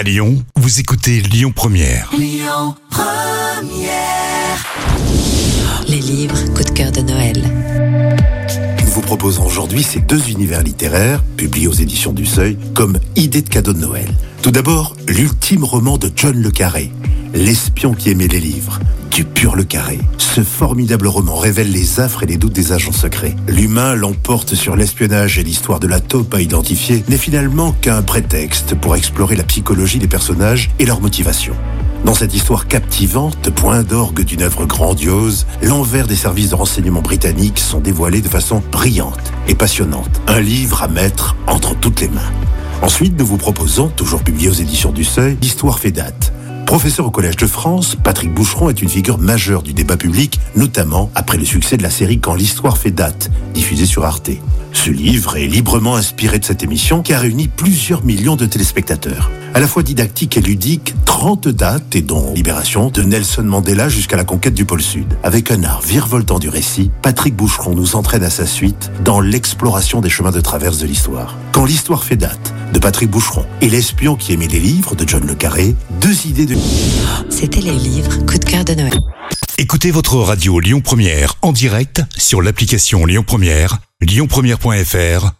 À Lyon, vous écoutez Lyon Première. Les livres coup de cœur de Noël. Nous vous proposons aujourd'hui ces deux univers littéraires, publiés aux éditions du Seuil, comme idée de cadeau de Noël. Tout d'abord, l'ultime roman de John Le Carré, L'espion qui aimait les livres, du pur Le Carré. Ce formidable roman révèle les affres et les doutes des agents secrets. L'humain l'emporte sur l'espionnage et l'histoire de la taupe à identifier n'est finalement qu'un prétexte pour explorer la psychologie des personnages et leurs motivations. Dans cette histoire captivante, point d'orgue d'une œuvre grandiose, l'envers des services de renseignement britanniques sont dévoilés de façon brillante et passionnante. Un livre à mettre entre toutes les mains. Ensuite, nous vous proposons, toujours publié aux éditions du Seuil, l'histoire fait date. Professeur au Collège de France, Patrick Boucheron est une figure majeure du débat public, notamment après le succès de la série Quand l'histoire fait date, diffusée sur Arte. Ce livre est librement inspiré de cette émission qui a réuni plusieurs millions de téléspectateurs. À la fois didactique et ludique, 30 dates et dont Libération de Nelson Mandela jusqu'à la conquête du pôle Sud. Avec un art virevoltant du récit, Patrick Boucheron nous entraîne à sa suite dans l'exploration des chemins de traverse de l'histoire. Quand l'histoire fait date, de Patrick Boucheron et L'espion qui aimait les livres de John Le Carré, deux idées de... C'était les livres coup de cœur de Noël. Écoutez votre radio Lyon Première en direct sur l'application Lyon Première, lyonpremière.fr